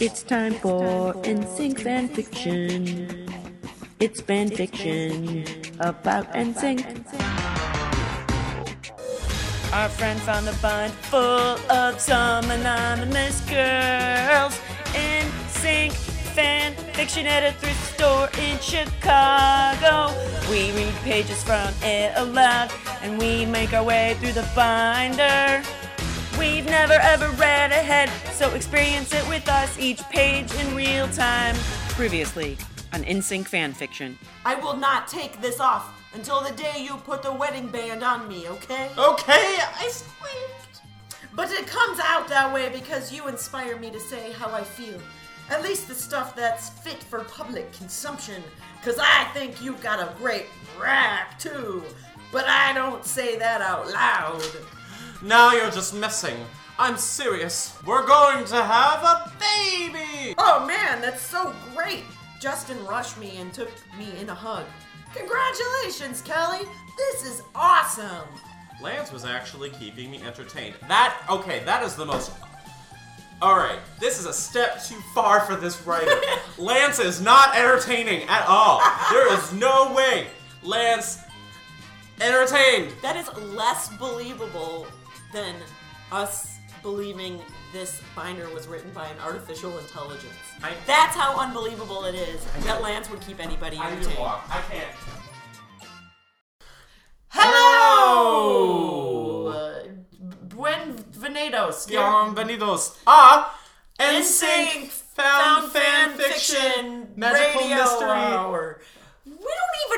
It's time for NSYNC fan fiction. It's fan fiction about NSYNC. Our friend found a bind full of some anonymous girls. NSYNC fan fiction at a thrift store in Chicago. We read pages from it aloud and we make our way through the binder. We've never ever read ahead, so experience it with us each page in real time. Previously on NSYNC fan fiction. I will not take this off until the day you put the wedding band on me, okay? Okay, I squeaked. But it comes out that way because you inspire me to say how I feel. At least the stuff that's fit for public consumption. Because I think you've got a great rack, too. But I don't say that out loud. Now you're just messing. I'm serious. We're going to have a baby. Oh man, that's so great! Justin rushed me and took me in a hug. Congratulations, Kelly! This is awesome! Lance was actually keeping me entertained. That okay, that is the most Alright, this is a step too far for this writer. Lance is not entertaining at all. There is no way Lance entertained. That is less believable than us believing this binder was written by an artificial intelligence. I- That's how unbelievable it is that Lance would keep anybody I need to entertained. walk. I can't. Hello! Uh, Buenvenidos. Bienvenidos a NSYNC found fan fiction magical mystery. hour.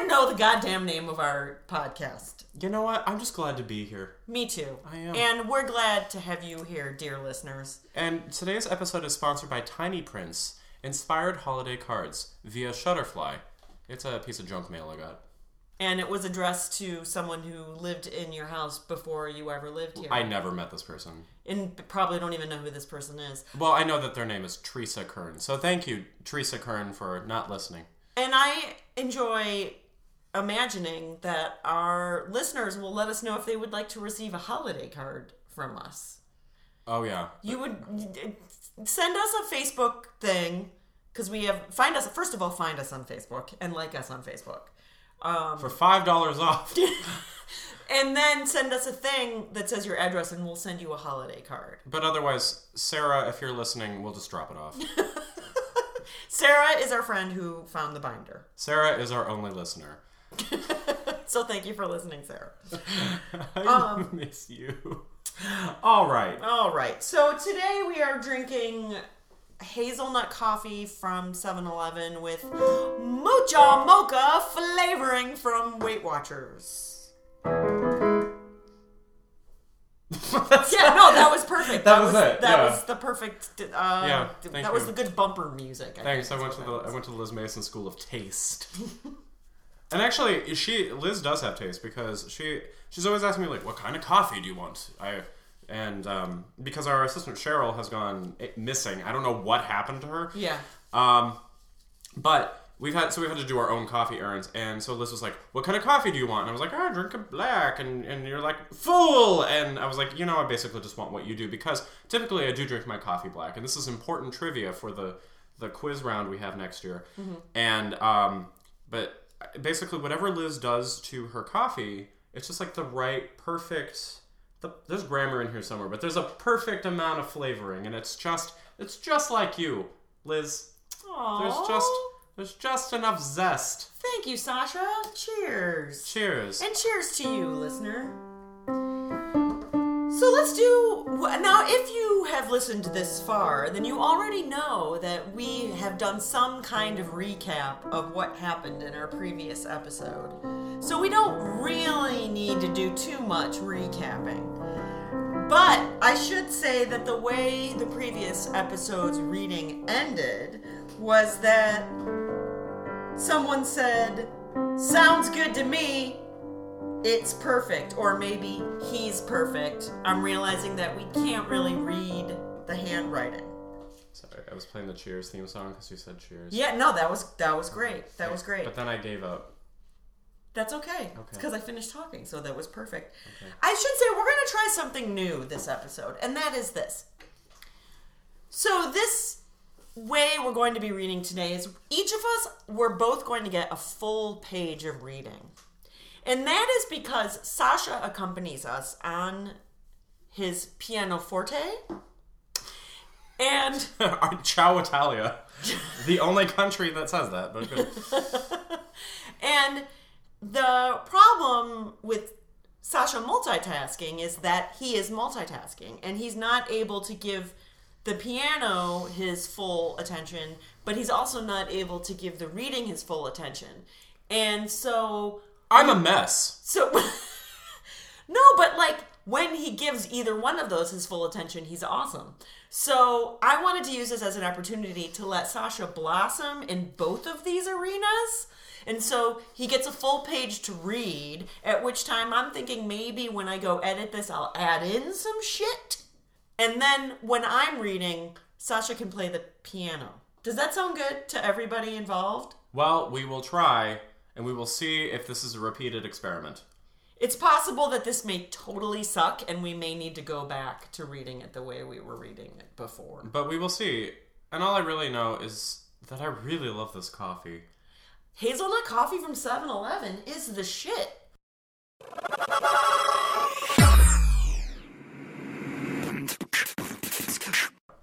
Even know the goddamn name of our podcast. You know what? I'm just glad to be here. Me too. I am. And we're glad to have you here, dear listeners. And today's episode is sponsored by Tiny Prints Inspired Holiday Cards via Shutterfly. It's a piece of junk mail I got. And it was addressed to someone who lived in your house before you ever lived here. I never met this person. and probably don't even know who this person is. Well, I know that their name is Teresa Kern. So thank you, Teresa Kern, for not listening. And I enjoy imagining that our listeners will let us know if they would like to receive a holiday card from us. Oh, yeah. You would send us a Facebook thing because we have find us first of all find us on Facebook and like us on Facebook. Um, For $5 off. And then send us a thing that says your address and we'll send you a holiday card. but otherwise, Sarah, if you're listening, we'll just drop it off. Sarah is our friend who found the binder. Sarah is our only listener. So thank you for listening, Sarah. I miss you. All right. All right. So today we are drinking hazelnut coffee from 7-Eleven with mocha mocha flavoring from Weight Watchers. yeah, no, that was perfect. That was it, That yeah. was the perfect. Uh, Yeah, that thank was the good bumper music. I Thanks. I went to the I went to the Liz Mason School of Taste. And actually, she Liz does have taste because she she's always asking me like, "What kind of coffee do you want?" I and um, because our assistant Cheryl has gone missing. I don't know what happened to her. Yeah. Um, but we've had so we've had to do our own coffee errands, and so Liz was like, "What kind of coffee do you want?" And I was like, "Oh, I drink a black," and and you're like, "Fool!" And I was like, "You know, I basically just want what you do because typically I do drink my coffee black, and this is important trivia for the the quiz round we have next year." And um, but basically, whatever Liz does to her coffee, it's just like the right, perfect. The, there's grammar in here somewhere, but there's a perfect amount of flavoring, and it's just it's just like you, Liz. There's just there's just enough zest. Thank you, Sasha. Cheers. Cheers. And cheers to you, listener. So let's do. Now, if you have listened this far, then you already know that we have done some kind of recap of what happened in our previous episode. So we don't really need to do too much recapping. But I should say that the way the previous episode's reading ended was that someone said, Sounds good to me. It's perfect. Or maybe he's perfect. I'm realizing that we can't really read the handwriting. Sorry, I was playing the Cheers theme song because you said Cheers. Yeah, no, that was that was great. That was great. But then I gave up. That's okay. Okay. because I finished talking, so that was perfect. Okay. I should say we're going to try something new this episode, and that is this. So this way we're going to be reading today is each of us, we're both going to get a full page of reading. And that is because Sasha accompanies us on his pianoforte. And Ciao Italia. the only country that says that, but good. and the problem with Sasha multitasking is that he is multitasking and he's not able to give the piano his full attention, but he's also not able to give the reading his full attention. And so I'm a mess. so No, but like when he gives either one of those his full attention, he's awesome. So I wanted to use this as an opportunity to let Sasha blossom in both of these arenas. And so he gets a full page to read, at which time I'm thinking maybe when I go edit this, I'll add in some shit. And then when I'm reading, Sasha can play the piano. Does that sound good to everybody involved? Well, we will try, and we will see if this is a repeated experiment. It's possible that this may totally suck and we may need to go back to reading it the way we were reading it before. But we will see. And all I really know is that I really love this coffee. Hazelnut coffee from 7 Eleven is the shit.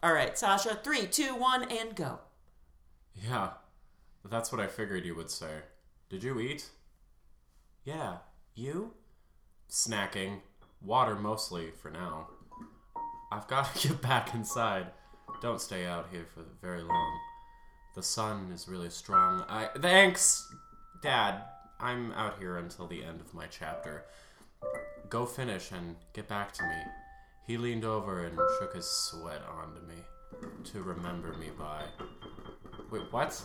All right, Sasha, three, two, one, and go. Yeah, that's what I figured you would say. Did you eat? Yeah, you? Snacking. Water mostly for now. I've got to get back inside. Don't stay out here for very long. The sun is really strong. I thanks, Dad. I'm out here until the end of my chapter. Go finish and get back to me. He leaned over and shook his sweat onto me to remember me by. Wait, what?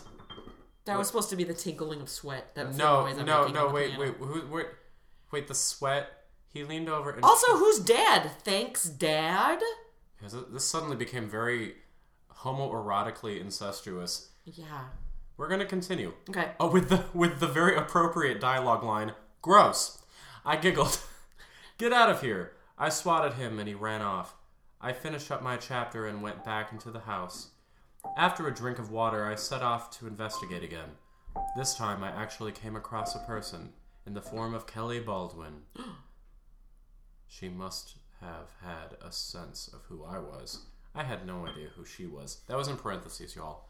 That was supposed to be the tinkling of sweat. That was the No, no, no. Wait, wait, who, wait, wait. The sweat. He leaned over and. Also, who's dad? Thanks, dad? This suddenly became very homoerotically incestuous. Yeah. We're gonna continue. Okay. Oh, with the with the very appropriate dialogue line. Gross. I giggled. Get out of here. I swatted him and he ran off. I finished up my chapter and went back into the house. After a drink of water, I set off to investigate again. This time, I actually came across a person in the form of Kelly Baldwin. she must have had a sense of who I was. I had no idea who she was. That was in parentheses, y'all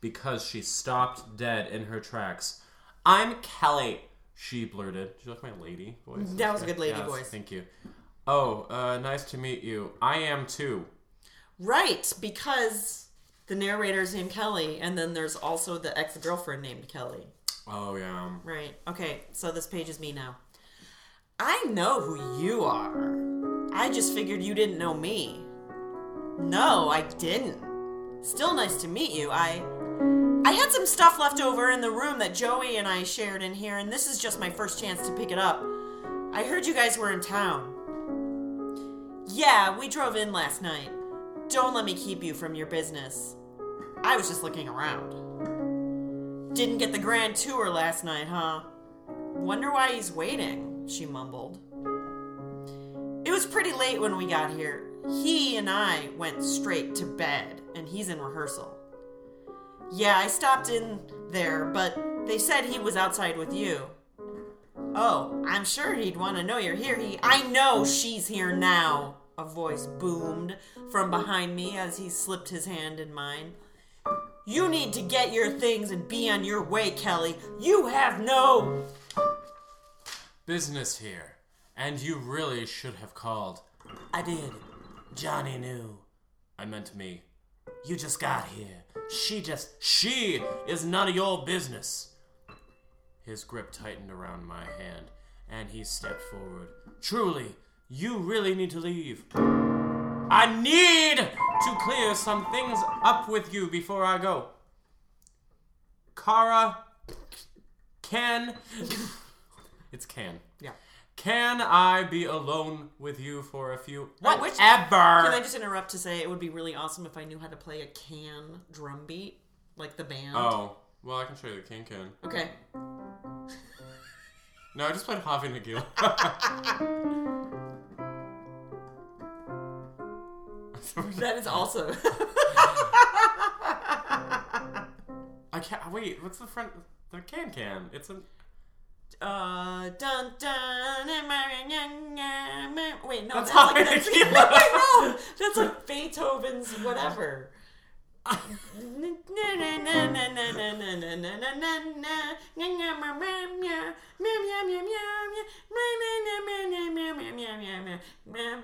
because she stopped dead in her tracks. I'm Kelly, she blurted. Did you like my lady voice? That was a good lady Yes, voice. Thank you. Oh, uh, nice to meet you. I am too. Right, because the narrator's named Kelly, and then there's also the ex girlfriend named Kelly. Oh, yeah. Right. Okay, so this page is me now. I know who you are. I just figured you didn't know me. No, I didn't. Still nice to meet you. I I had some stuff left over in the room that Joey and I shared in here, and this is just my first chance to pick it up. I heard you guys were in town. Yeah, we drove in last night. Don't let me keep you from your business. I was just looking around. Didn't get the grand tour last night, huh? Wonder why he's waiting, she mumbled. It was pretty late when we got here. He and I went straight to bed, and he's in rehearsal. Yeah, I stopped in there, but they said he was outside with you. Oh, I'm sure he'd want to know you're here. He I know she's here now. A voice boomed from behind me as he slipped his hand in mine. You need to get your things and be on your way, Kelly. You have no Business here. And you really should have called. I did. Johnny knew. I meant me. You just got here. She just. She is none of your business. His grip tightened around my hand, and he stepped forward. Truly, you really need to leave. I need to clear some things up with you before I go. Kara, can. it's can. Yeah. Can I be alone with you for a few? What? Which- Whatever. Can I just interrupt to say it would be really awesome if I knew how to play a can drum beat, like the band? Oh, well, I can show you the can can. Okay. No, I just played Hava Nagila. That is also. I can't. Wait, what's the front? The can can. It's a. Uh, dun dun. Wait, no, That's that's, like, that's, Tequila. no, that's like Beethoven's whatever.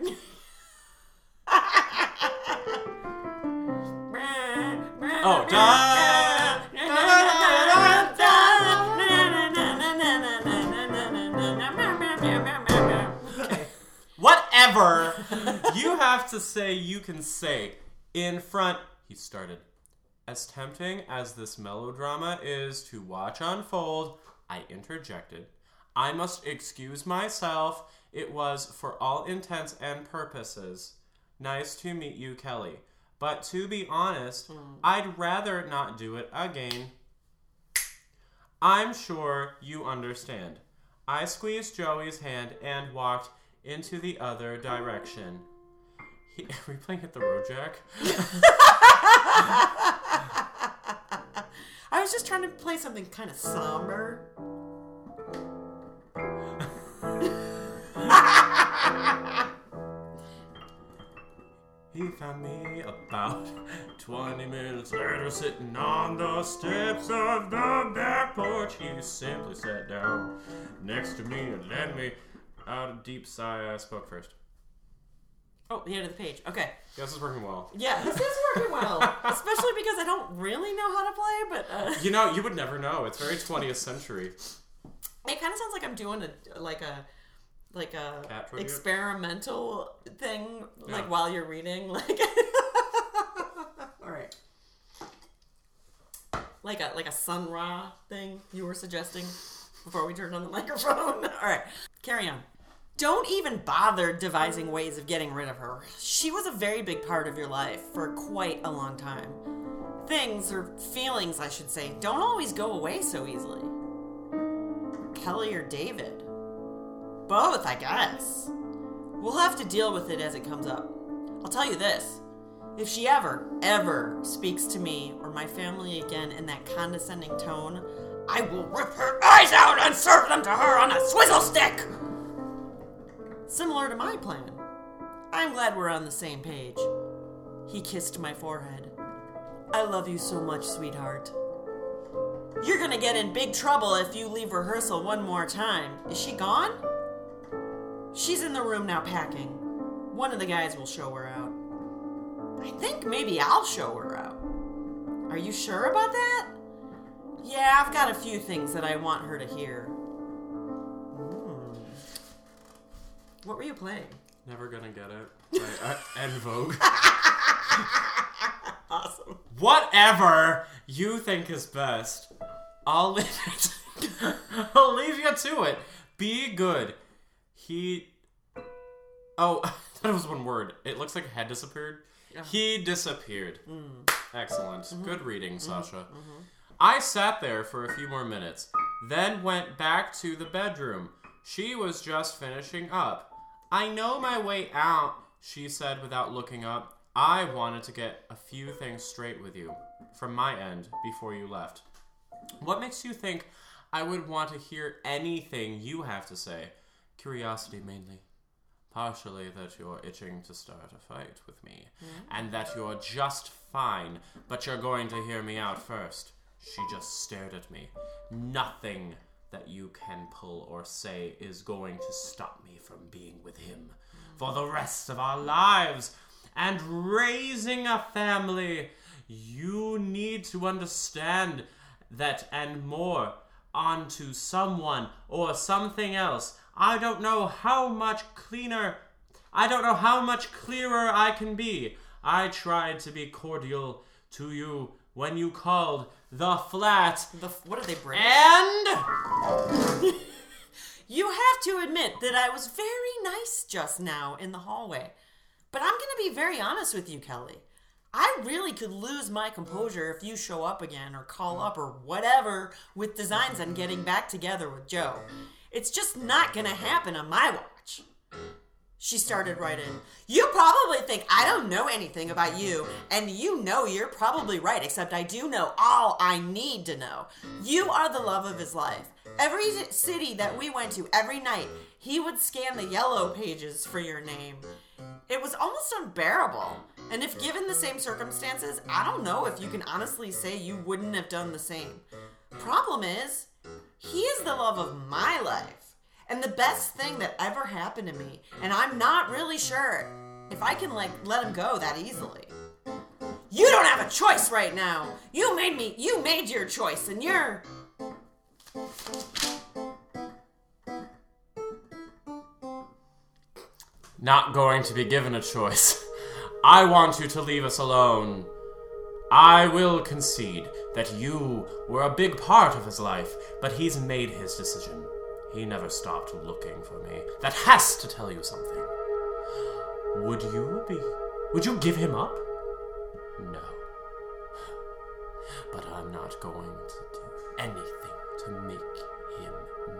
Oh, oh, da- Whatever you have to say, you can say. In front, he started. As tempting as this melodrama is to watch unfold, I interjected. I must excuse myself. It was, for all intents and purposes, nice to meet you, Kelly. But to be honest, hmm. I'd rather not do it again. I'm sure you understand. I squeezed Joey's hand and walked into the other direction. He, are we playing Hit the Road Jack? I was just trying to play something kind of somber. He found me about 20 minutes later sitting on the steps of the back porch. He simply sat down next to me and led me out a deep sigh. I spoke first. Oh, the end of the page. Okay. This is working well. Yeah, this is working well. Especially because I don't really know how to play, but uh, You know, you would never know. It's very 20th century. it kind of sounds like I'm doing a like a like a experimental thing, like while you're reading, like. All right. Like a like a Sun Ra thing you were suggesting before we turned on the microphone. All right, carry on. Don't even bother devising ways of getting rid of her. She was a very big part of your life for quite a long time. Things, or feelings, I should say, don't always go away so easily. Kelly or David? Both, I guess. We'll have to deal with it as it comes up. I'll tell you this if she ever, ever speaks to me or my family again in that condescending tone, I will rip her eyes out and serve them to her on a swizzle stick! Similar to my plan. I'm glad we're on the same page. He kissed my forehead. I love you so much, sweetheart. You're gonna get in big trouble if you leave rehearsal one more time. Is she gone? She's in the room now packing. One of the guys will show her out. I think maybe I'll show her out. Are you sure about that? Yeah, I've got a few things that I want her to hear. Hmm. What were you playing? Never gonna get it. Uh, and Vogue. Awesome. Whatever you think is best, I'll leave it. I'll leave you to it. Be good. He. Oh, that was one word. It looks like a head disappeared. He disappeared. Excellent. Mm-hmm. Good reading, mm-hmm. Sasha. Mm-hmm. I sat there for a few more minutes, then went back to the bedroom. She was just finishing up. I know my way out, she said without looking up. I wanted to get a few things straight with you, from my end, before you left. What makes you think I would want to hear anything you have to say? Curiosity mainly. Partially that you're itching to start a fight with me, hmm? and that you're just fine, but you're going to hear me out first. She just stared at me. Nothing that you can pull or say is going to stop me from being with him for the rest of our lives and raising a family. You need to understand that and more onto someone or something else. I don't know how much cleaner, I don't know how much clearer I can be. I tried to be cordial to you when you called the flat. The, what did they bring? And You have to admit that I was very nice just now in the hallway. But I'm going to be very honest with you, Kelly. I really could lose my composure if you show up again or call up or whatever with designs on getting back together with Joe. It's just not going to happen on my watch. She started right in. You probably think I don't know anything about you, and you know you're probably right, except I do know all I need to know. You are the love of his life. Every city that we went to, every night, he would scan the yellow pages for your name. It was almost unbearable. And if given the same circumstances, I don't know if you can honestly say you wouldn't have done the same. Problem is, he is the love of my life and the best thing that ever happened to me. And I'm not really sure if I can like let him go that easily. You don't have a choice right now. You made me you made your choice and you're Not going to be given a choice. I want you to leave us alone. I will concede that you were a big part of his life, but he's made his decision. He never stopped looking for me. That has to tell you something. Would you be. Would you give him up? No. But I'm not going to do anything to make him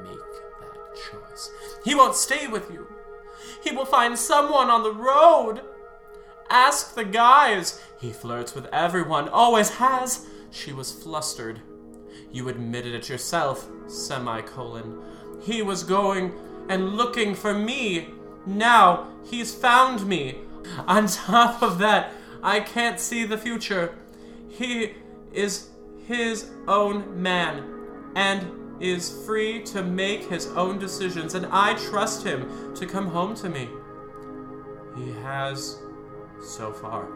make that choice. He won't stay with you. He will find someone on the road. Ask the guys. He flirts with everyone, always has. She was flustered. You admitted it yourself, semicolon. He was going and looking for me. Now he's found me. On top of that, I can't see the future. He is his own man and is free to make his own decisions, and I trust him to come home to me. He has so far.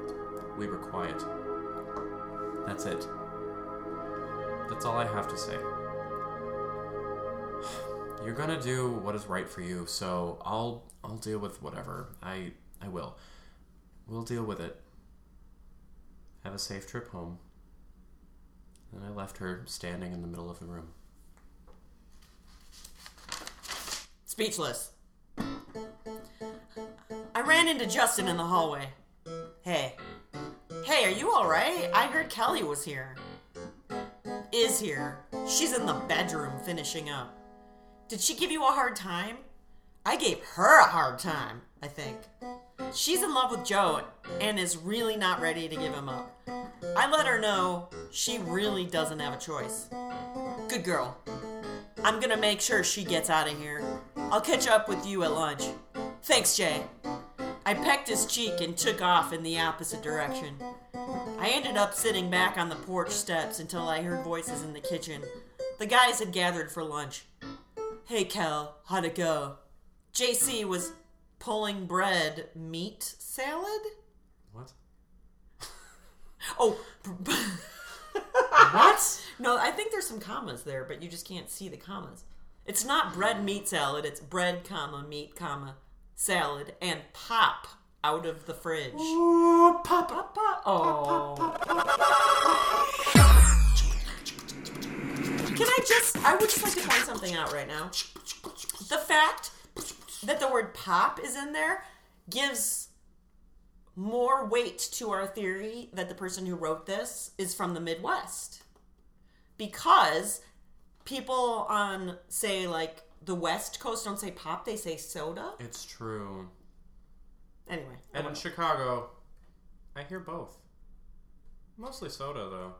We were quiet. That's it. That's all I have to say. You're gonna do what is right for you, so I'll I'll deal with whatever. I I will. We'll deal with it. Have a safe trip home. And I left her standing in the middle of the room. speechless. I ran into Justin in the hallway. Hey. Hey, are you alright? I heard Kelly was here. Is here. She's in the bedroom finishing up. Did she give you a hard time? I gave her a hard time, I think. She's in love with Joe and is really not ready to give him up. I let her know she really doesn't have a choice. Good girl. I'm gonna make sure she gets out of here. I'll catch up with you at lunch. Thanks, Jay. I pecked his cheek and took off in the opposite direction. I ended up sitting back on the porch steps until I heard voices in the kitchen. The guys had gathered for lunch. Hey, Kel, how'd it go? JC was pulling bread meat salad? What? Oh, What? no, I think there's some commas there, but you just can't see the commas. It's not bread meat salad, it's bread, comma, meat, comma, salad, and pop out of the fridge. Ooh, pop, Pop, pop. Oh. Can I just, I would just like to point something out right now. The fact that the word pop is in there gives more weight to our theory that the person who wrote this is from the Midwest. Because people on, say, like the West Coast don't say pop, they say soda. It's true. Anyway. And in Chicago, I hear both. Mostly soda, though.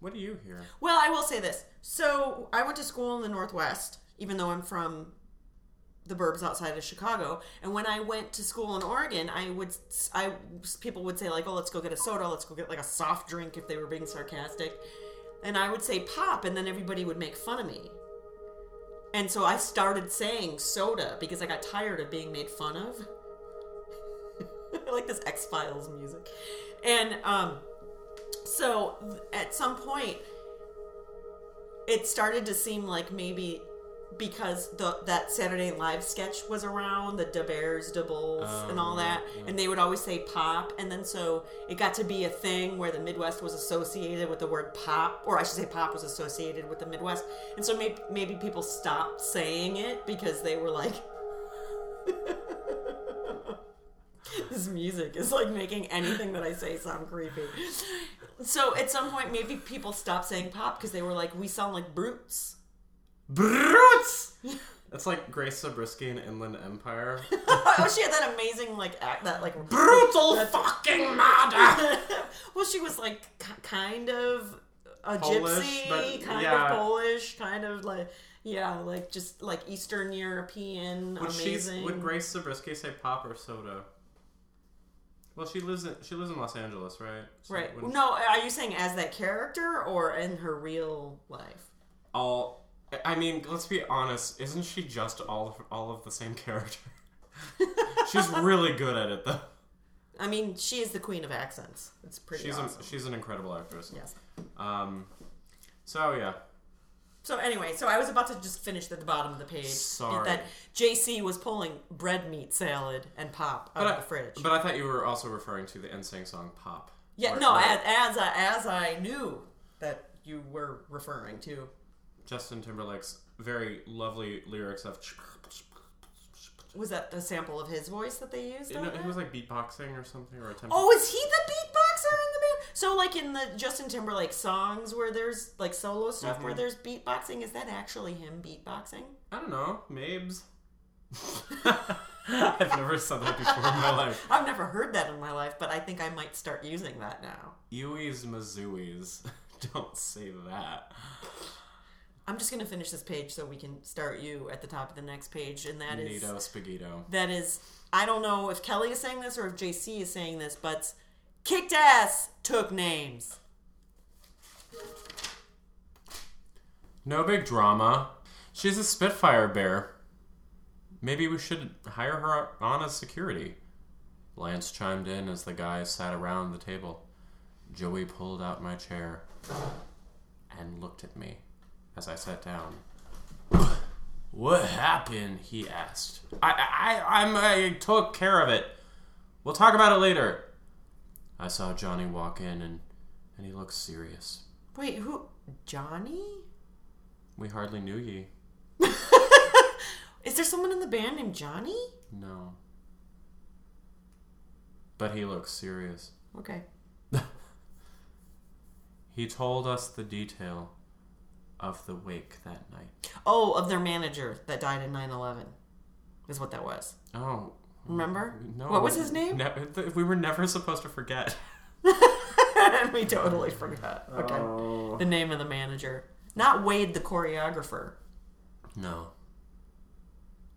What do you hear? Well, I will say this. So I went to school in the Northwest, even though I'm from the burbs outside of Chicago. And when I went to school in Oregon, I would, I people would say like, "Oh, let's go get a soda. Let's go get like a soft drink," if they were being sarcastic. And I would say pop, and then everybody would make fun of me. And so I started saying soda because I got tired of being made fun of. I like this X Files music. And um, so at some point, it started to seem like maybe because the that Saturday Night Live sketch was around, the Da Bears, Da Bulls, and all Oh, that, yeah. and they would always say pop, and then so it got to be a thing where the Midwest was associated with the word pop, or I should say pop was associated with the Midwest, and so maybe maybe people stopped saying it because they were like. this music is like making anything that I say sound creepy. So at some point, maybe people stopped saying pop because they were like, we sound like brutes. Brutes! It's like Grace Zabriskie in Inland Empire. oh, she had that amazing like act that like Brutal fucking murder. well, she was like k- kind of a Polish, gypsy, but- kind yeah. of Polish, kind of like yeah, like just like Eastern European, Would amazing. would Grace Zabriskie say pop or soda? Well, she lives in she lives in Los Angeles, right? So right? No, are you saying as that character or in her real life? all. I mean, let's be honest. Isn't she just all of, all of the same character? she's really good at it, though. I mean, she is the queen of accents. It's pretty She's awesome. a, she's an incredible actress. yes. Um. So yeah, So anyway, so I was about to just finish at the bottom of the page Sorry. that JC was pulling bread meat salad and pop out but of I, the fridge. but I thought you were also referring to the NSYNC song "Pop." yeah, Or- no, or as as I, as I knew that you were referring to. Justin Timberlake's very lovely lyrics of. Was that the sample of his voice that they used? You on know, that? he was like beatboxing or something or attempting. Oh, is he the beatboxer in the band? So, like in the Justin Timberlake songs where there's like solo stuff where Mhm. there's beatboxing, is that actually him beatboxing? I don't know, Mabes. I've never said that before in my life. I've never heard that in my life, but I think I might start using that now. Ewies Mazooies. Don't say that. I'm just gonna finish this page so we can start you at the top of the next page, and that is Nito Spaghetto. that is I don't know if Kelly is saying this or if JC is saying this, but kicked ass took names. No big drama. She's a Spitfire bear. Maybe we should hire her on as security. Lance chimed in as the guys sat around the table. Joey pulled out my chair and looked at me as I sat down. What happened? He asked. I, I, I'm, I took care of it. We'll talk about it later. I saw Johnny walk in and, and he looked serious. Wait, who? Johnny? We hardly knew ye. Is there someone in the band named Johnny? No. But he looks serious. Okay. He told us the detail of the wake that night. Oh, of their manager that died in 9/11. Is what that was. Oh. Remember? No. What was his name? Ne- th- we were never supposed to forget. we totally forgot. Okay. Oh. The name of the manager. Not Wade the choreographer. No.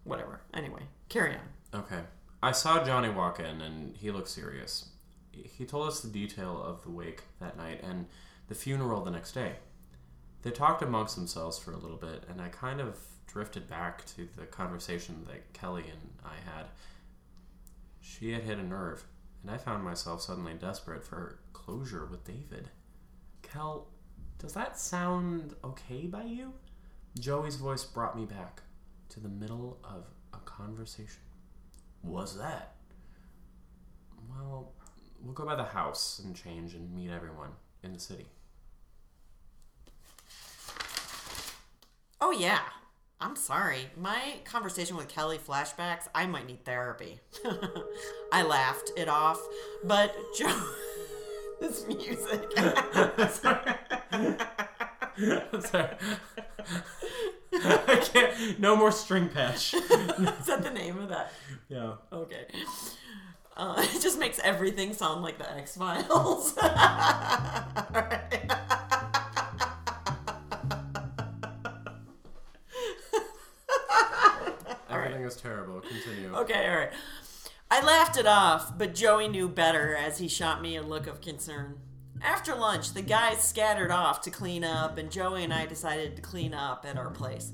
Whatever. Anyway, carry on. Okay. I saw Johnny walk in and he looked serious. He told us the detail of the wake that night and the funeral the next day. They talked amongst themselves for a little bit, and I kind of drifted back to the conversation that Kelly and I had. She had hit a nerve, and I found myself suddenly desperate for closure with David. Kel, does that sound okay by you? Joey's voice brought me back to the middle of a conversation. Was that? Well, we'll go by the house and change and meet everyone in the city. Oh yeah. I'm sorry. My conversation with Kelly flashbacks, I might need therapy. I laughed it off, but Joe this music. Sorry. I can't. No more string patch. Is that the name of that? Yeah. Okay. Uh, it just makes everything sound like the X Files. Is terrible. Continue. Okay, all right. I laughed it off, but Joey knew better as he shot me a look of concern. After lunch, the guys scattered off to clean up, and Joey and I decided to clean up at our place.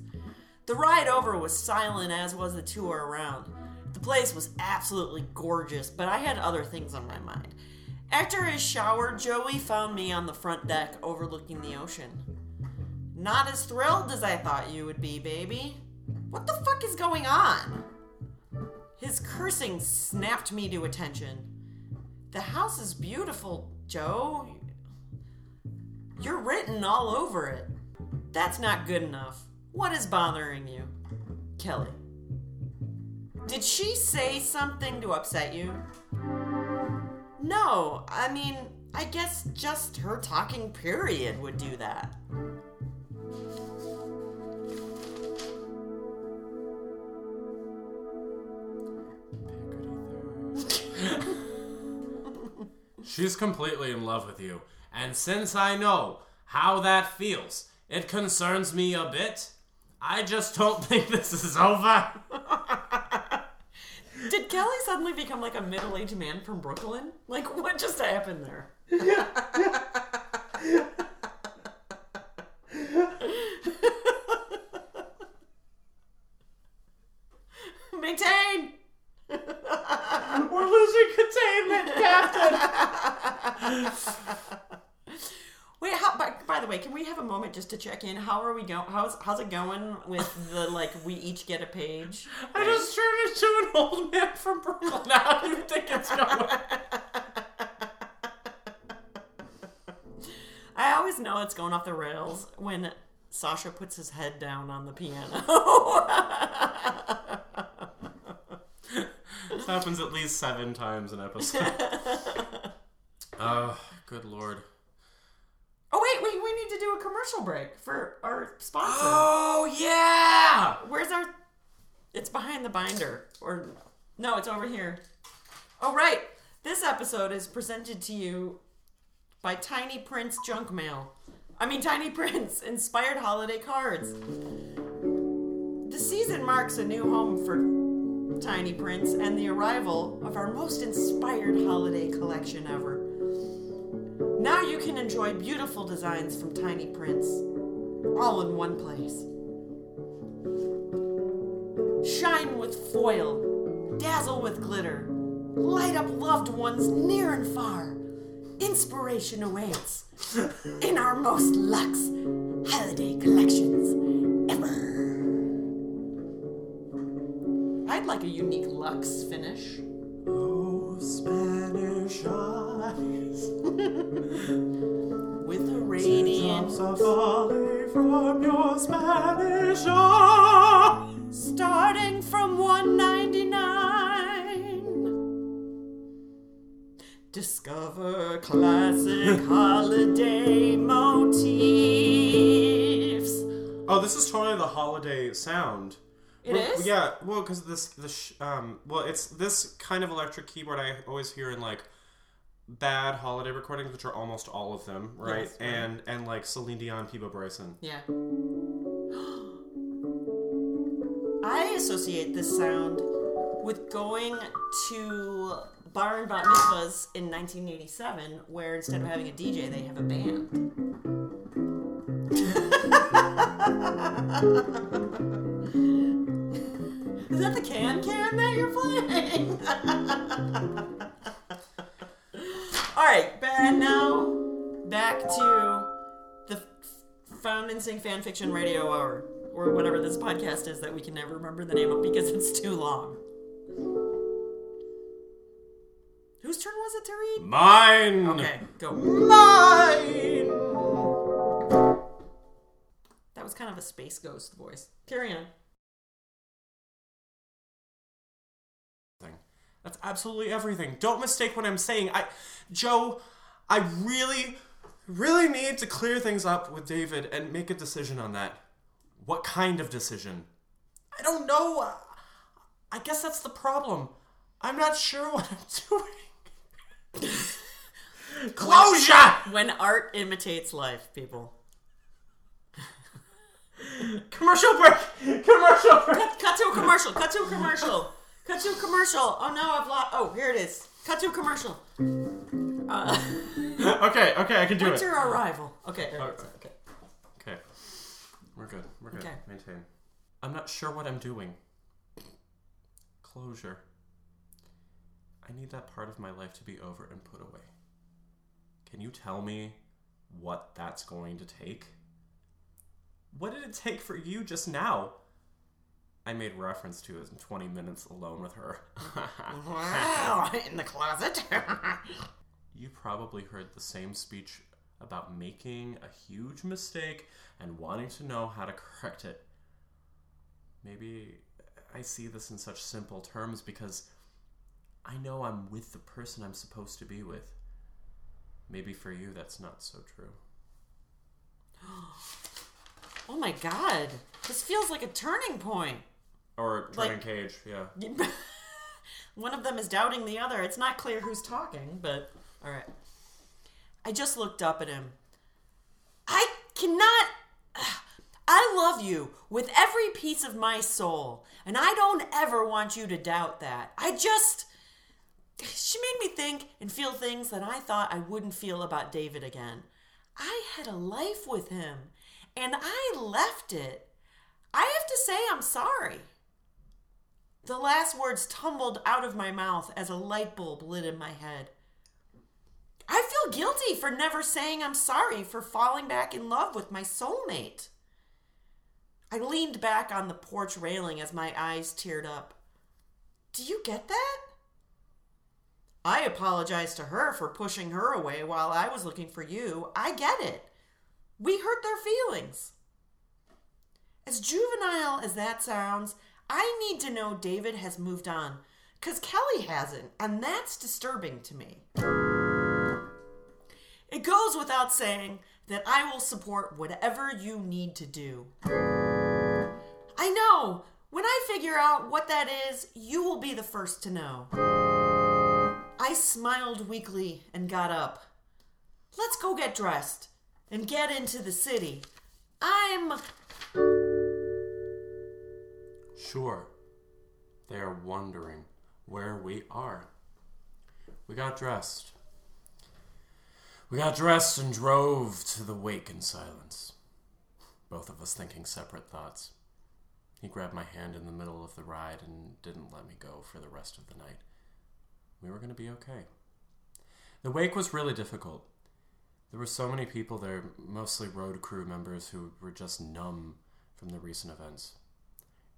The ride over was silent, as was the tour around. The place was absolutely gorgeous, but I had other things on my mind. After his shower, Joey found me on the front deck overlooking the ocean. Not as thrilled as I thought you would be, baby. What the fuck is going on? His cursing snapped me to attention. The house is beautiful, Joe. You're written all over it. That's not good enough. What is bothering you? Kelly. Did she say something to upset you? No, I mean, I guess just her talking period would do that. She's completely in love with you, and since I know how that feels, it concerns me a bit. I just don't think this is over. Did Kelly suddenly become like a middle-aged man from Brooklyn? Like, what just happened there? Maintain. We're losing containment, Captain. Wait, how, by, by the way, can we have a moment just to check in? How are we going? How's how's it going with the like we each get a page? I just turned into an old man from Brooklyn. How do you think it's going? I always know it's going off the rails when Sasha puts his head down on the piano. Happens at least seven times an episode. Oh, good lord. oh wait, wait, we need to do a commercial break for our sponsor. Oh yeah! Where's our? It's behind the binder, or no, it's over here. Oh right, this episode is presented to you by Tiny Prints Junk Mail. I mean, Tiny Prints inspired holiday cards. The season marks a new home for Tiny Prints and the arrival of our most inspired holiday collection ever. Now you can enjoy beautiful designs from Tiny Prints, all in one place. Shine with foil, dazzle with glitter, light up loved ones near and far. Inspiration awaits in our most luxe holiday collections I'd like a unique luxe finish. Oh, Spanish eyes. With a radiant are falling from your Spanish eyes. starting from 199 discover classic holiday motifs Oh, this is totally the holiday sound. It Well, is? Yeah, well, because this this um well, it's this kind of electric keyboard I always hear in like bad holiday recordings, which are almost all of them, right? Yes, right. And and like Celine Dion, Peabo Bryson. yeah i associate this sound with going to bar and bat mitzvahs in 1987 where instead of having a dj they have a band Is that the can can that you're playing? All right, and now back to the F- Found NSYNC Fan Fiction Radio Hour, or whatever this podcast is that we can never remember the name of because it's too long. Whose turn was it to read? Mine. Okay, go. Mine. That was kind of a space ghost voice. Carry on. That's absolutely everything. Don't mistake what I'm saying. I, Joe, I really, really need to clear things up with David and make a decision on that. What kind of decision? I don't know. I guess that's the problem. I'm not sure what I'm doing. Closure! When art imitates life, people. Commercial break! Commercial break! Cut, cut to a commercial. Cut to a commercial. Cut to a commercial. Oh no, I've lost. Oh, here it is. Cut to a commercial. Uh, Okay, okay, I can do it. winter arrival. Okay. there. Okay. Okay. Okay. We're good. We're good. Okay. Maintain. I'm not sure what I'm doing. Closure. I need that part of my life to be over and put away. Can you tell me what that's going to take? What did it take for you just now? I made reference to it in 20 minutes alone with her. Wow, in the closet. You probably heard the same speech about making a huge mistake and wanting to know how to correct it. Maybe I see this in such simple terms because I know I'm with the person I'm supposed to be with. Maybe for you that's not so true. oh my god, this feels like a turning point. Or Like- Cage, yeah. One of them is doubting the other. It's not clear who's talking, but all right. I just looked up at him. I cannot. I love you with every piece of my soul, and I don't ever want you to doubt that. I just. She made me think and feel things that I thought I wouldn't feel about David again. I had a life with him, and I left it. I have to say, I'm sorry. The last words tumbled out of my mouth as a light bulb lit in my head. I feel guilty for never saying I'm sorry for falling back in love with my soulmate. I leaned back on the porch railing as my eyes teared up. Do you get that? I apologized to her for pushing her away while I was looking for you. I get it. We hurt their feelings. As juvenile as that sounds, I need to know David has moved on, because Kelly hasn't, and that's disturbing to me. It goes without saying that I will support whatever you need to do. I know, when I figure out what that is, you will be the first to know. I smiled weakly and got up. Let's go get dressed and get into the city. I'm. Sure, they are wondering where we are. We got dressed. We got dressed and drove to the wake in silence, both of us thinking separate thoughts. He grabbed my hand in the middle of the ride and didn't let me go for the rest of the night. We were going to be okay. The wake was really difficult. There were so many people there, mostly road crew members who were just numb from the recent events.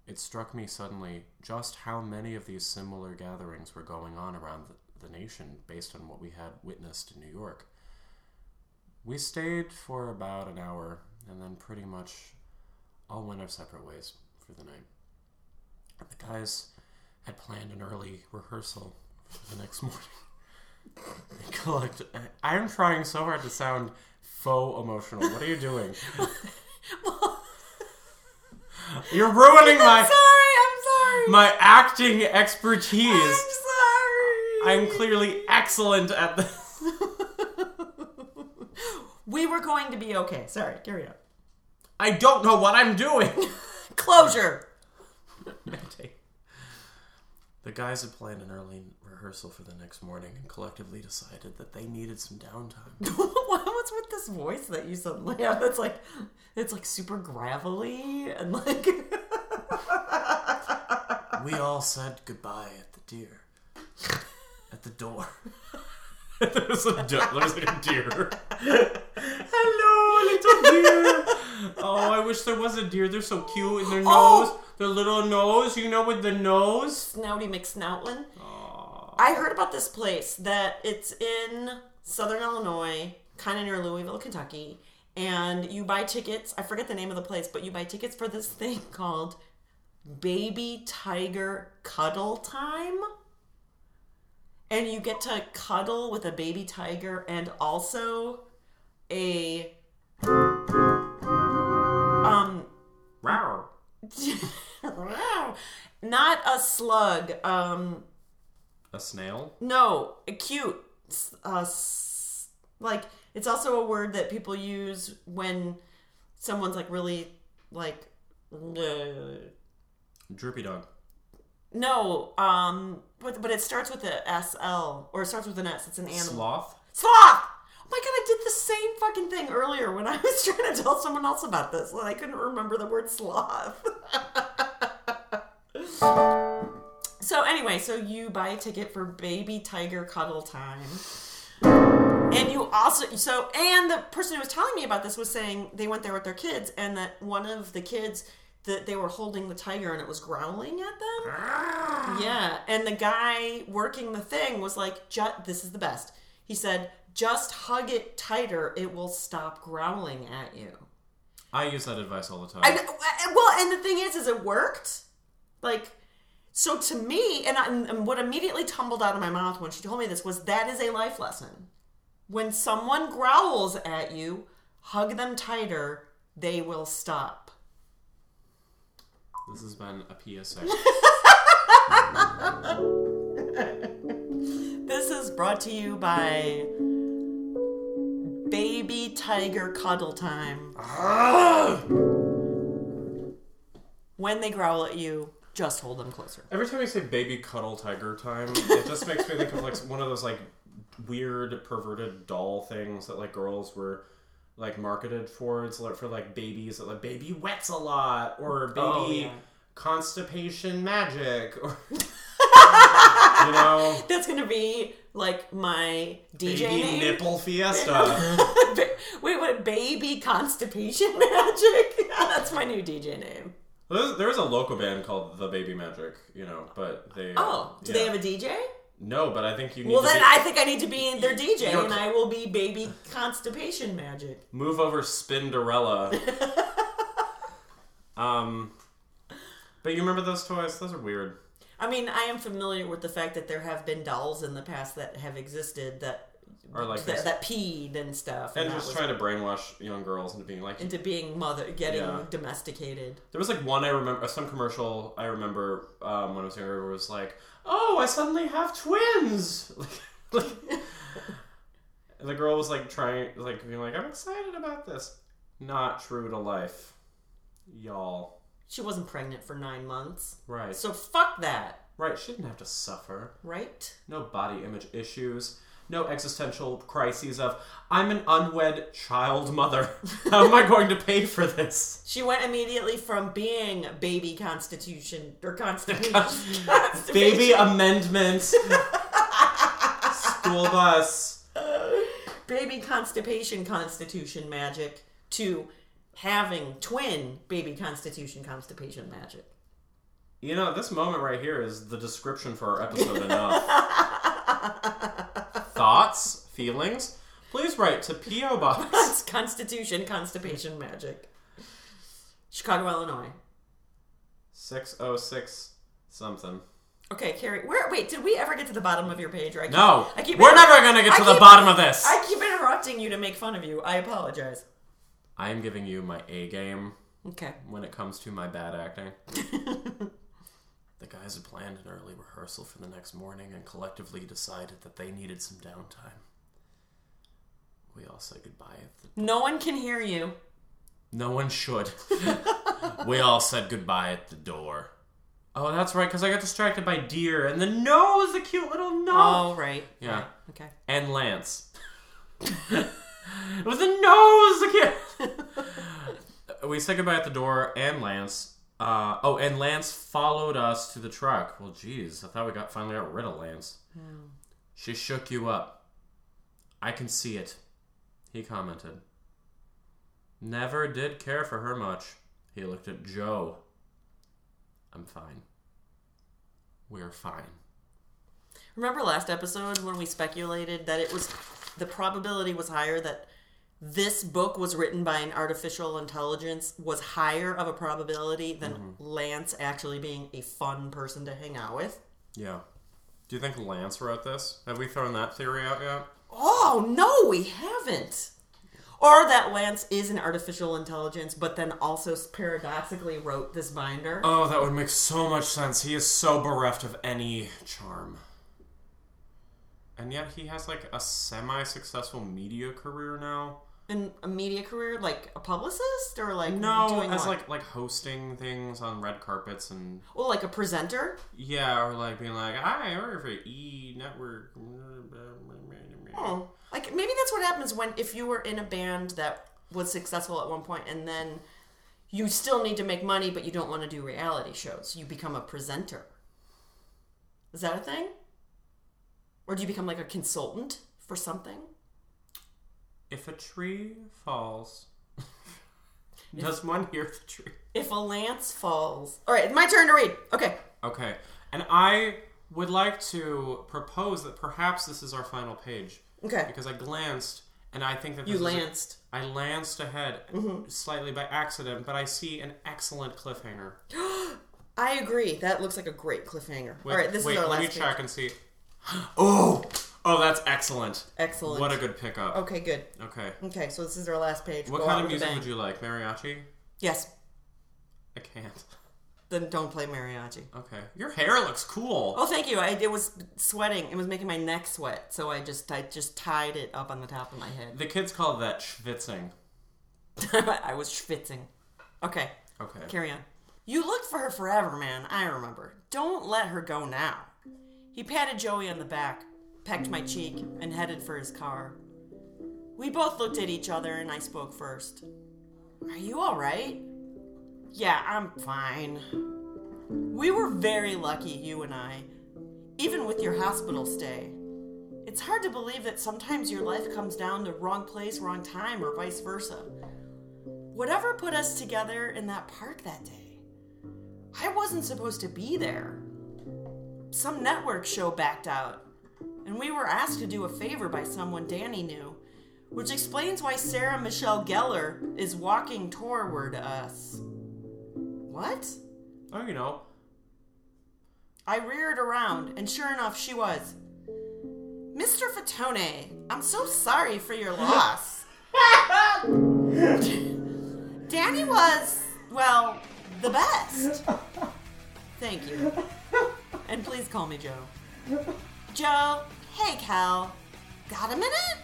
It struck me suddenly just how many of these similar gatherings were going on around the, the nation based on what we had witnessed in New York. We stayed for about an hour and then pretty much all went our separate ways for the night. The guys had planned an early rehearsal for the next morning. Collect. I'm trying so hard to sound faux emotional. What are you doing? You're ruining I'm my sorry, I'm sorry. my acting expertise. I'm sorry. I'm clearly excellent at this. We were going to be okay. Sorry, carry on. I don't know what I'm doing. Closure. The guys had planned an early rehearsal for the next morning and collectively decided that they needed some downtime. What's with this voice that you suddenly have? It's like, it's like super gravelly and like. we all said goodbye at the deer. At the door. there was a de- there was like a deer. Hello, little deer. Oh, I wish there was a deer. They're so cute in their Oh. nose. Their little nose, you know, with the nose. Snouty McSnoutland. I heard about this place that it's in southern Illinois, kind of near Louisville, Kentucky, and you buy tickets. I forget the name of the place, but you buy tickets for this thing called Baby Tiger Cuddle Time. And you get to cuddle with a baby tiger and also a um Rawr. not a slug um A snail? no a cute uh, s- like it's also a word that people use when someone's like really like uh, Droopy dog. no um but, but it starts with a sl or it starts with an s. It's an animal. Sloth? sloth! Oh my god i did the same fucking thing earlier when i was trying to tell someone else about this and i couldn't remember the word sloth. So anyway so you buy a ticket for baby tiger cuddle time and you also so and the person who was telling me about this was saying they went there with their kids and that one of the kids that they were holding the tiger and it was growling at them ah. yeah and the guy working the thing was like "Ju- this is the best he said just hug it tighter it will stop growling at you I use that advice all the time. I, I- uh, uh, well, and the thing is, is it worked. Like, so to me, and, I, and what immediately tumbled out of my mouth when she told me this was that is a life lesson. When someone growls at you, hug them tighter; they will stop. This has been a PSA. This is brought to you by baby tiger cuddle time. Ah! When they growl at you, just hold them closer. Every time you say baby cuddle tiger time, it just makes me think of like one of those like weird perverted doll things that like girls were like marketed for. It's like for like babies that like baby wets a lot or oh, baby Oh, yeah. constipation magic or you know That's gonna be like my DJ baby name. nipple fiesta. Wait, what? Baby constipation magic? That's my new DJ name. There's, there's a local band called The Baby Magic, you know, but they. Oh, do they have a DJ? No, but I think you need Well, to then be- I think I need to be their DJ, and I will be baby constipation magic. move over Spinderella. um, but you remember those toys? Those are weird. I mean, I am familiar with the fact that there have been dolls in the past that have existed that Or like that, that peed and stuff, and that just trying to brainwash young girls into being like. into being mother, getting Yeah. domesticated. There was like one I remember, some commercial I remember um, when I was younger was like, "Oh, I suddenly have twins." like, like, and the girl was like trying, like being like, "I'm excited about this." Not true to life, y'all. She wasn't pregnant for nine months, Right, so fuck that, right. She didn't have to suffer. right? No body image issues. No existential crises of I'm an unwed child mother. How am I going to pay for this? She went immediately from being baby constitution or constipation, constipation Baby amendment. School bus. baby constipation constitution magic to having twin baby constitution constipation magic. You know, this moment right here is the description for our episode enough. Thoughts, feelings? Please write to P.O. Box. Constitution constipation magic. Chicago, Illinois. 606 something. Okay, Carrie. Where? Wait, did we ever get to the bottom of your page? Or I keep, No, I keep we're never gonna get I to the keep- bottom of this. I keep interrupting you to make fun of you. I apologize. I am giving you my A game Okay. when it comes to my bad acting. the guys had planned an early rehearsal for the next morning and collectively decided that they needed some downtime. We all said goodbye at the No one can hear you. No one should. we all said goodbye at the door. Oh, that's right, because I got distracted by deer, and the nose, the cute little nose. Oh, right. Yeah. Right. Okay. And Lance. With the nose, the kid. we said goodbye at the door, and Lance. Uh, oh, and Lance followed us to the truck. Well, geez, I thought we got finally got rid of Lance. She shook you up. I can see it. He commented. Never did care for her much. He looked at Joe. I'm fine. We're fine. Remember last episode when we speculated that it was the probability was higher that this book was written by an artificial intelligence was higher of a probability than Mm-hmm. Lance actually being a fun person to hang out with? Yeah. Do you think Lance wrote this? Have we thrown that theory out yet? Oh, no, we haven't. Or that Lance is an artificial intelligence, but then also paradoxically wrote this binder. Oh, that would make so much sense. He is so bereft of any charm. And yet he has like a semi successful media career now. In a media career, like a publicist, or like No, doing as what? like like hosting things on red carpets and well, like a presenter. yeah, or like being like, I work for E Network. Oh, like maybe that's what happens when if you were in a band that was successful at one point and then you still need to make money, but you don't want to do reality shows. You become a presenter. Is that a thing? Or do you become like a consultant for something? If a tree falls, does one hear the tree? If a lance falls. All right, it's my turn to read. Okay. Okay. And I would like to propose that perhaps this is our final page. Okay. Because I glanced and I think that You this is a- lanced. I lanced ahead Mm-hmm. slightly by accident, but I see an excellent cliffhanger. I agree. That looks like a great cliffhanger. All right, this wait, is our let last me page. check and see. Oh, oh, that's excellent. Excellent. What a good pickup. Okay, good. Okay. Okay, so this is our last page. What Go kind of with a music bang. would you like? Mariachi? Yes. I can't. Then don't play mariachi. Okay. Your hair looks cool. Oh, thank you. I it was sweating. It was making my neck sweat, so I just I just tied it up on the top of my head. The kids call that schwitzing. I was schwitzing. Okay, Okay. carry on. You looked for her forever, man. I remember. Don't let her go now. He patted Joey on the back, pecked my cheek, and headed for his car. We both looked at each other, and I spoke first. Are you alright? Yeah, I'm fine. We were very lucky, you and I, even with your hospital stay. It's hard to believe that sometimes your life comes down to wrong place, wrong time, or vice versa. Whatever put us together in that park that day? I wasn't supposed to be there. Some network show backed out, and we were asked to do a favor by someone Danny knew, which explains why Sarah Michelle Gellar is walking toward us. What? Oh, you know. I reared around, and sure enough, she was. Mr. Fatone, I'm so sorry for your loss. Danny was, well, the best. Thank you. And please call me Joe. Joe, hey Cal, got a minute?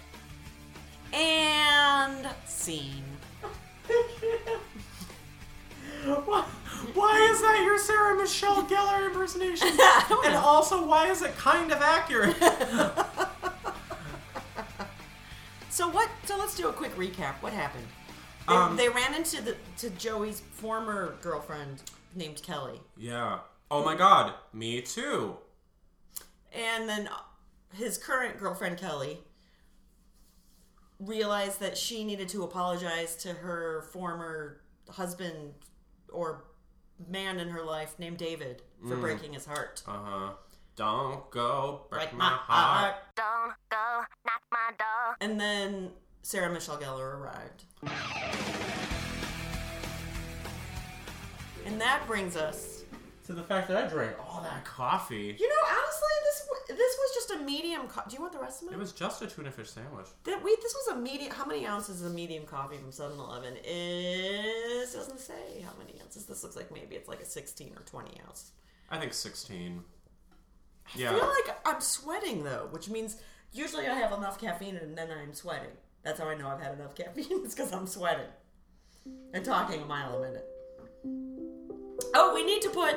And scene. Why, why is that your Sarah Michelle Gellar impersonation? And also, why is it kind of accurate? So what? So let's do a quick recap. What happened? They, Um, they ran into the to Joey's former girlfriend named Kelly, yeah. Oh my god, me too. And then his current girlfriend Kelly realized that she needed to apologize to her former husband or man in her life named David for breaking his heart. Uh huh. Don't go break, Break my, heart. Don't go knock my door. And then Sarah Michelle Gellar arrived. And that brings us To the fact that I drank all that coffee. You know, honestly, this w- this was just a medium. Co- Do you want the rest of It it? was just a tuna fish sandwich. That we this was a medium. How many ounces is a medium coffee from 7-Eleven? It doesn't say how many ounces. This looks like maybe it's like a sixteen or twenty ounce. I think 16. Yeah. I feel like I'm sweating though, which means usually I have enough caffeine and then I'm sweating. That's how I know I've had enough caffeine. It's because I'm sweating and talking a mile a minute. Oh, we need to put.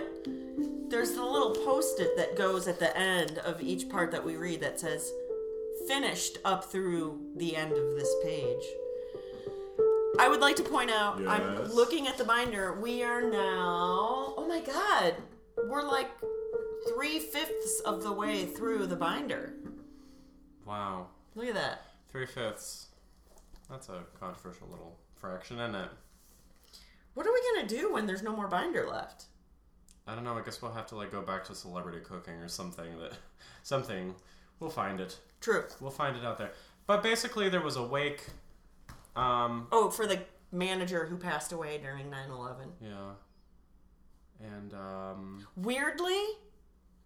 There's the little post-it that goes at the end of each part that we read that says "finished" up through the end of this page. I would like to point out. yes. I'm looking at the binder. We are now. Oh my god, we're like three fifths of the way through the binder. Wow. Look at that. Three fifths. That's a controversial little fraction, isn't it? What are we gonna do when there's no more binder left? I don't know. I guess we'll have to like go back to celebrity cooking or something. That something. We'll find it. True. We'll find it out there. But basically, there was a wake. Um. Oh, for the manager who passed away during 9/11. Yeah. And um. Weirdly,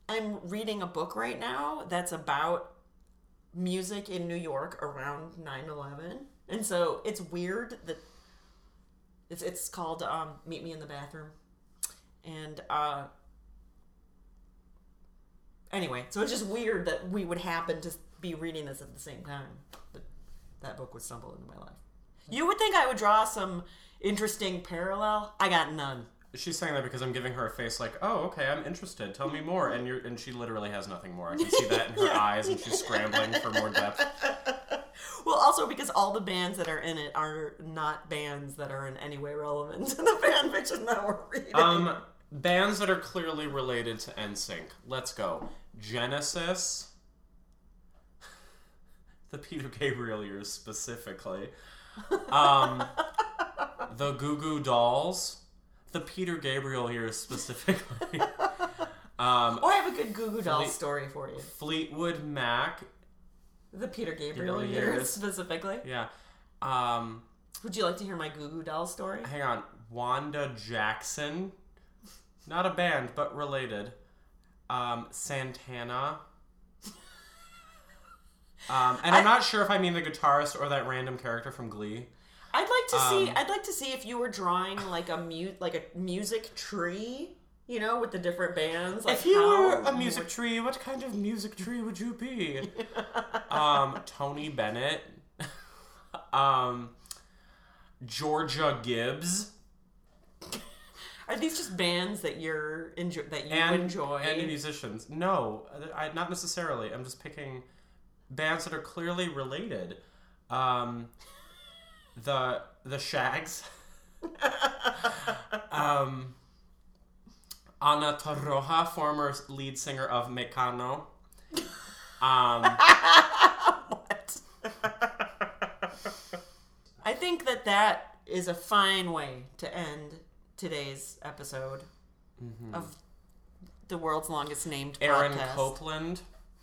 I'm reading a book right now that's about music in New York around 9/11. And so it's weird that it's it's called um, Meet Me in the Bathroom. And uh anyway, so it's just weird that we would happen to be reading this at the same time. But that book would stumble into my life. You would think I would draw some interesting parallel. I got none. She's saying that because I'm giving her a face like, oh, okay, I'm interested. Tell me more. And you're and she literally has nothing more. I can see that in her eyes, and she's scrambling for more depth. Well, also because all the bands that are in it are not bands that are in any way relevant to the fan fiction that we're reading. Um, bands that are clearly related to NSYNC. Let's go. Genesis. The Peter Gabriel years specifically. Um, the Goo Goo Dolls. The Peter Gabriel years specifically. Um, oh, I have a good Goo Goo Dolls Fleet- story for you. Fleetwood Mac. The Peter Gabriel Gabriel years years. specifically. Yeah. Um, Would you like to hear my Goo Goo Dolls story? hang on. Wanda Jackson. Not a band, but related. Um, Santana. Um, and I'm not sure if I mean the guitarist or that random character from Glee. I'd like to see. Um, I'd like to see if you were drawing like a mute, like a music tree You know, with the different bands. Like If you were a music tree, what kind of music tree would you be? um, Tony Bennett. um, Georgia Gibbs. Are these just bands that you're enjoy that you and enjoy? and musicians. No, I, not necessarily. I'm just picking bands that are clearly related. Um, the the Shaggs. um, Ana Torroja, former lead singer of Mecano. Um, What? I think that that is a fine way to end today's episode of the world's longest named Aaron podcast Copeland.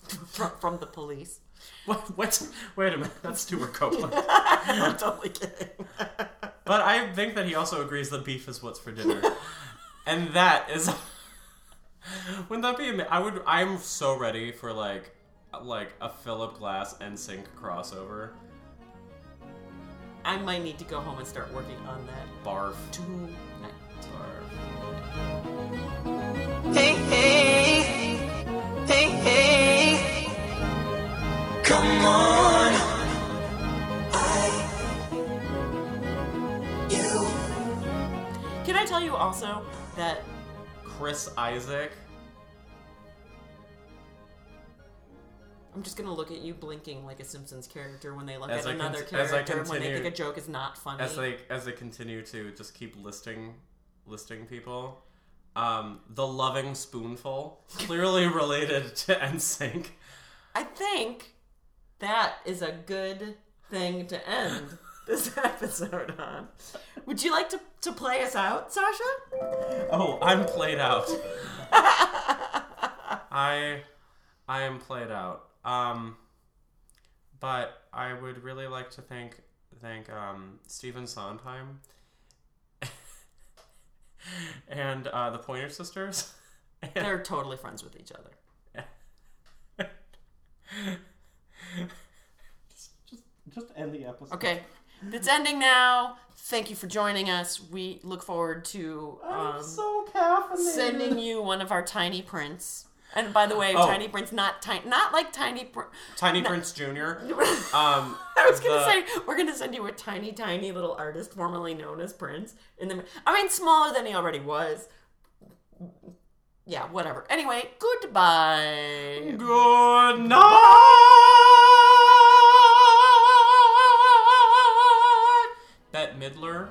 from, from the police. What? What? Wait a minute. That's Stewart Copeland. I'm totally kidding. But I think that he also agrees that beef is what's for dinner, and that is. Wouldn't that be? ama- I would. I'm so ready for like, like a Philip Glass NSYNC crossover. I might need to go home and start working on that Barf. tonight. Barf. Hey, hey, hey, hey. Come on. I, you. Can I tell you also that Chris Isaak. I'm just gonna look at you blinking like a Simpsons character when they look As at I another cont- as I character when they think a joke is not funny. As they as they continue to just keep listing listing people. Um, the Lovin' Spoonful, clearly related to NSYNC. I think that is a good thing to end this episode on. Would you like to, to play us out, Sasha? Oh, I'm played out. I I am played out. Um but I would really like to thank thank um Stephen Sondheim and uh, the Pointer Sisters. They're totally friends with each other. just just end the episode. Okay, it's ending now. Thank you for joining us. We look forward to um, so sending you one of our tiny prints. And by the way, Oh. tiny prints, not tiny, not like tiny. Pr- Tiny Prince Jr. Um, I was gonna the- say we're gonna send you a tiny, tiny little artist formerly known as Prince. In the, I mean, smaller than he already was. Yeah, whatever. Anyway, goodbye. Good night. Bette Midler.